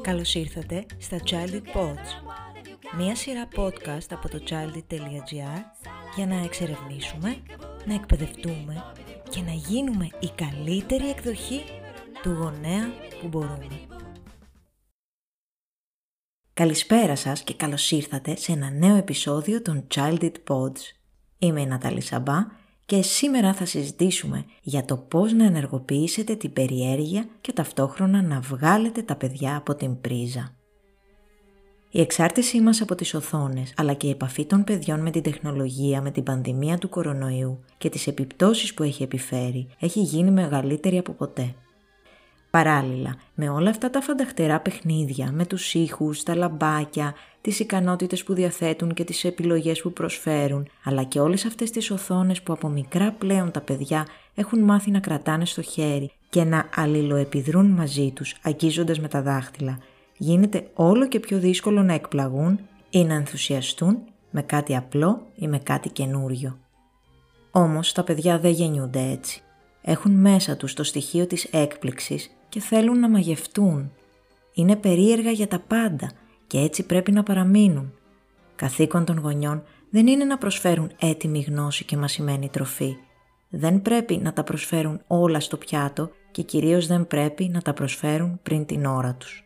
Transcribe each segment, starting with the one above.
Καλώς ήρθατε στα Childhood Pods, μία σειρά podcast από το childhood.gr για να εξερευνήσουμε, να εκπαιδευτούμε και να γίνουμε η καλύτερη εκδοχή του γονέα που μπορούμε. Καλησπέρα σας και καλώς ήρθατε σε ένα νέο επεισόδιο των Childhood Pods. Είμαι η Ναταλή Σαμπά και σήμερα θα συζητήσουμε για το πώς να ενεργοποιήσετε την περιέργεια και ταυτόχρονα να βγάλετε τα παιδιά από την πρίζα. Η εξάρτησή μας από τις οθόνες, αλλά και η επαφή των παιδιών με την τεχνολογία, με την πανδημία του κορονοϊού και τις επιπτώσεις που έχει επιφέρει, έχει γίνει μεγαλύτερη από ποτέ. Παράλληλα, με όλα αυτά τα φανταχτερά παιχνίδια, με τους ήχους, τα λαμπάκια, τις ικανότητες που διαθέτουν και τις επιλογές που προσφέρουν, αλλά και όλες αυτές τις οθόνες που από μικρά πλέον τα παιδιά έχουν μάθει να κρατάνε στο χέρι και να αλληλοεπιδρούν μαζί τους, αγγίζοντας με τα δάχτυλα, γίνεται όλο και πιο δύσκολο να εκπλαγούν ή να ενθουσιαστούν με κάτι απλό ή με κάτι καινούριο. Όμως τα παιδιά δεν γεννιούνται έτσι. Έχουν μέσα τους το στοιχείο της έκπληξης και θέλουν να μαγευτούν. Είναι περίεργα για τα πάντα και έτσι πρέπει να παραμείνουν. Καθήκον των γονιών δεν είναι να προσφέρουν έτοιμη γνώση και μασημένη τροφή. Δεν πρέπει να τα προσφέρουν όλα στο πιάτο και κυρίως δεν πρέπει να τα προσφέρουν πριν την ώρα τους.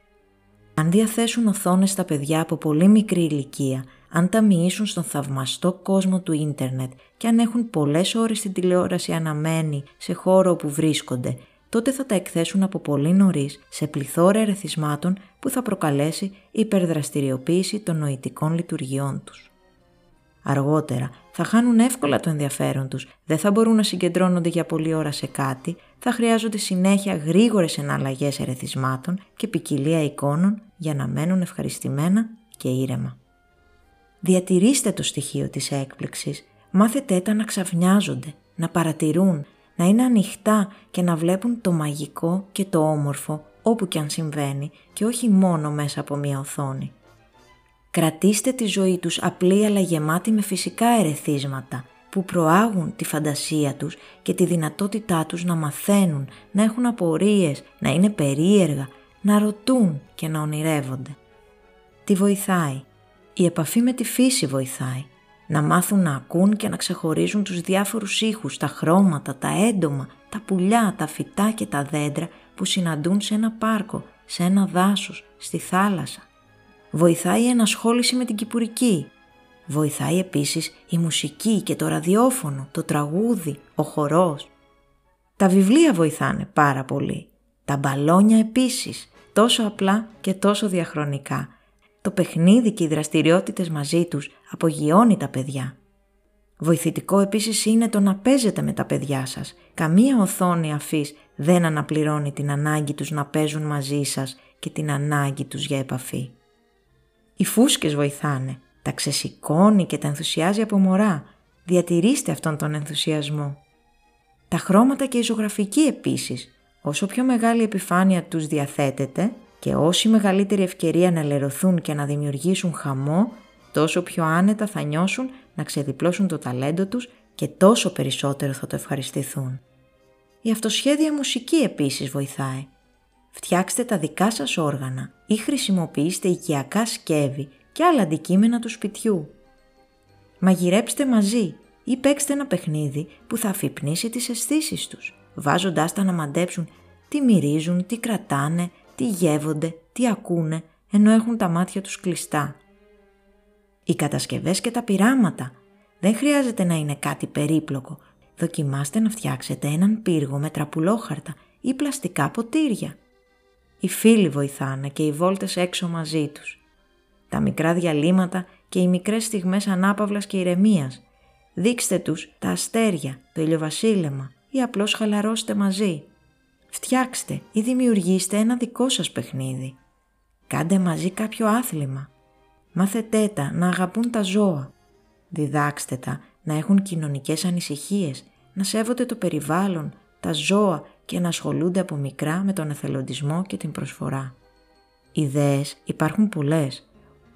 Αν διαθέσουν οθόνες στα παιδιά από πολύ μικρή ηλικία, αν τα μοιήσουν στον θαυμαστό κόσμο του ίντερνετ και αν έχουν πολλές ώρες στην τηλεόραση αναμένη σε χώρο όπου βρίσκονται τότε θα τα εκθέσουν από πολύ νωρίς σε πληθώρα ερεθισμάτων που θα προκαλέσει υπερδραστηριοποίηση των νοητικών λειτουργιών τους. Αργότερα θα χάνουν εύκολα το ενδιαφέρον τους, δεν θα μπορούν να συγκεντρώνονται για πολλή ώρα σε κάτι, θα χρειάζονται συνέχεια γρήγορες εναλλαγές ερεθισμάτων και ποικιλία εικόνων για να μένουν ευχαριστημένα και ήρεμα. Διατηρήστε το στοιχείο της έκπληξης, μάθετε τα να ξαφνιάζονται, να παρατηρούν, να είναι ανοιχτά και να βλέπουν το μαγικό και το όμορφο όπου και αν συμβαίνει και όχι μόνο μέσα από μια οθόνη. Κρατήστε τη ζωή τους απλή αλλά γεμάτη με φυσικά ερεθίσματα που προάγουν τη φαντασία τους και τη δυνατότητά τους να μαθαίνουν, να έχουν απορίες, να είναι περίεργα, να ρωτούν και να ονειρεύονται. Τι βοηθάει. Η επαφή με τη φύση βοηθάει να μάθουν να ακούν και να ξεχωρίζουν τους διάφορους ήχους, τα χρώματα, τα έντομα, τα πουλιά, τα φυτά και τα δέντρα που συναντούν σε ένα πάρκο, σε ένα δάσος, στη θάλασσα. Βοηθάει η ενασχόληση με την κυπουρική. Βοηθάει επίσης η μουσική και το ραδιόφωνο, το τραγούδι, ο χορός. Τα βιβλία βοηθάνε πάρα πολύ. Τα μπαλόνια επίσης, τόσο απλά και τόσο διαχρονικά το παιχνίδι και οι δραστηριότητες μαζί τους απογειώνει τα παιδιά. Βοηθητικό επίσης είναι το να παίζετε με τα παιδιά σας. Καμία οθόνη αφής δεν αναπληρώνει την ανάγκη τους να παίζουν μαζί σας και την ανάγκη τους για επαφή. Οι φούσκες βοηθάνε, τα ξεσηκώνει και τα ενθουσιάζει από μωρά. Διατηρήστε αυτόν τον ενθουσιασμό. Τα χρώματα και η ζωγραφική επίσης. Όσο πιο μεγάλη επιφάνεια τους διαθέτετε, και όση μεγαλύτερη ευκαιρία να λερωθούν και να δημιουργήσουν χαμό, τόσο πιο άνετα θα νιώσουν να ξεδιπλώσουν το ταλέντο τους και τόσο περισσότερο θα το ευχαριστηθούν. Η αυτοσχέδια μουσική επίσης βοηθάει. Φτιάξτε τα δικά σας όργανα ή χρησιμοποιήστε οικιακά σκεύη και άλλα αντικείμενα του σπιτιού. Μαγειρέψτε μαζί ή παίξτε ένα παιχνίδι που θα αφυπνίσει τις αισθήσεις τους, βάζοντάς τα να μαντέψουν τι μυρίζουν, τι κρατάνε, τι γεύονται, τι ακούνε, ενώ έχουν τα μάτια τους κλειστά. Οι κατασκευές και τα πειράματα δεν χρειάζεται να είναι κάτι περίπλοκο. Δοκιμάστε να φτιάξετε έναν πύργο με τραπουλόχαρτα ή πλαστικά ποτήρια. Οι φίλοι βοηθάνε και οι βόλτες έξω μαζί τους. Τα μικρά διαλύματα και οι μικρές στιγμές ανάπαυλας και ηρεμίας. Δείξτε τους τα αστέρια, το ηλιοβασίλεμα ή απλώς χαλαρώστε μαζί. Φτιάξτε ή δημιουργήστε ένα δικό σας παιχνίδι. Κάντε μαζί κάποιο άθλημα. Μάθετε τα να αγαπούν τα ζώα. Διδάξτε τα να έχουν κοινωνικές ανησυχίες, να σέβονται το περιβάλλον, τα ζώα και να ασχολούνται από μικρά με τον εθελοντισμό και την προσφορά. Ιδέες υπάρχουν πολλές.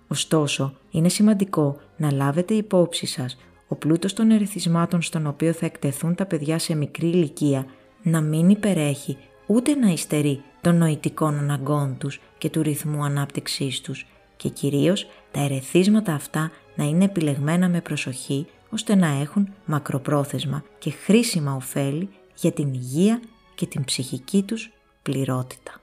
Ωστόσο, είναι σημαντικό να λάβετε υπόψη σας ο πλούτος των ερεθισμάτων στον οποίο θα εκτεθούν τα παιδιά σε μικρή ηλικία να μην υπερέχει ούτε να υστερεί των νοητικών αναγκών τους και του ρυθμού ανάπτυξής τους και κυρίως τα ερεθίσματα αυτά να είναι επιλεγμένα με προσοχή ώστε να έχουν μακροπρόθεσμα και χρήσιμα ωφέλη για την υγεία και την ψυχική τους πληρότητα.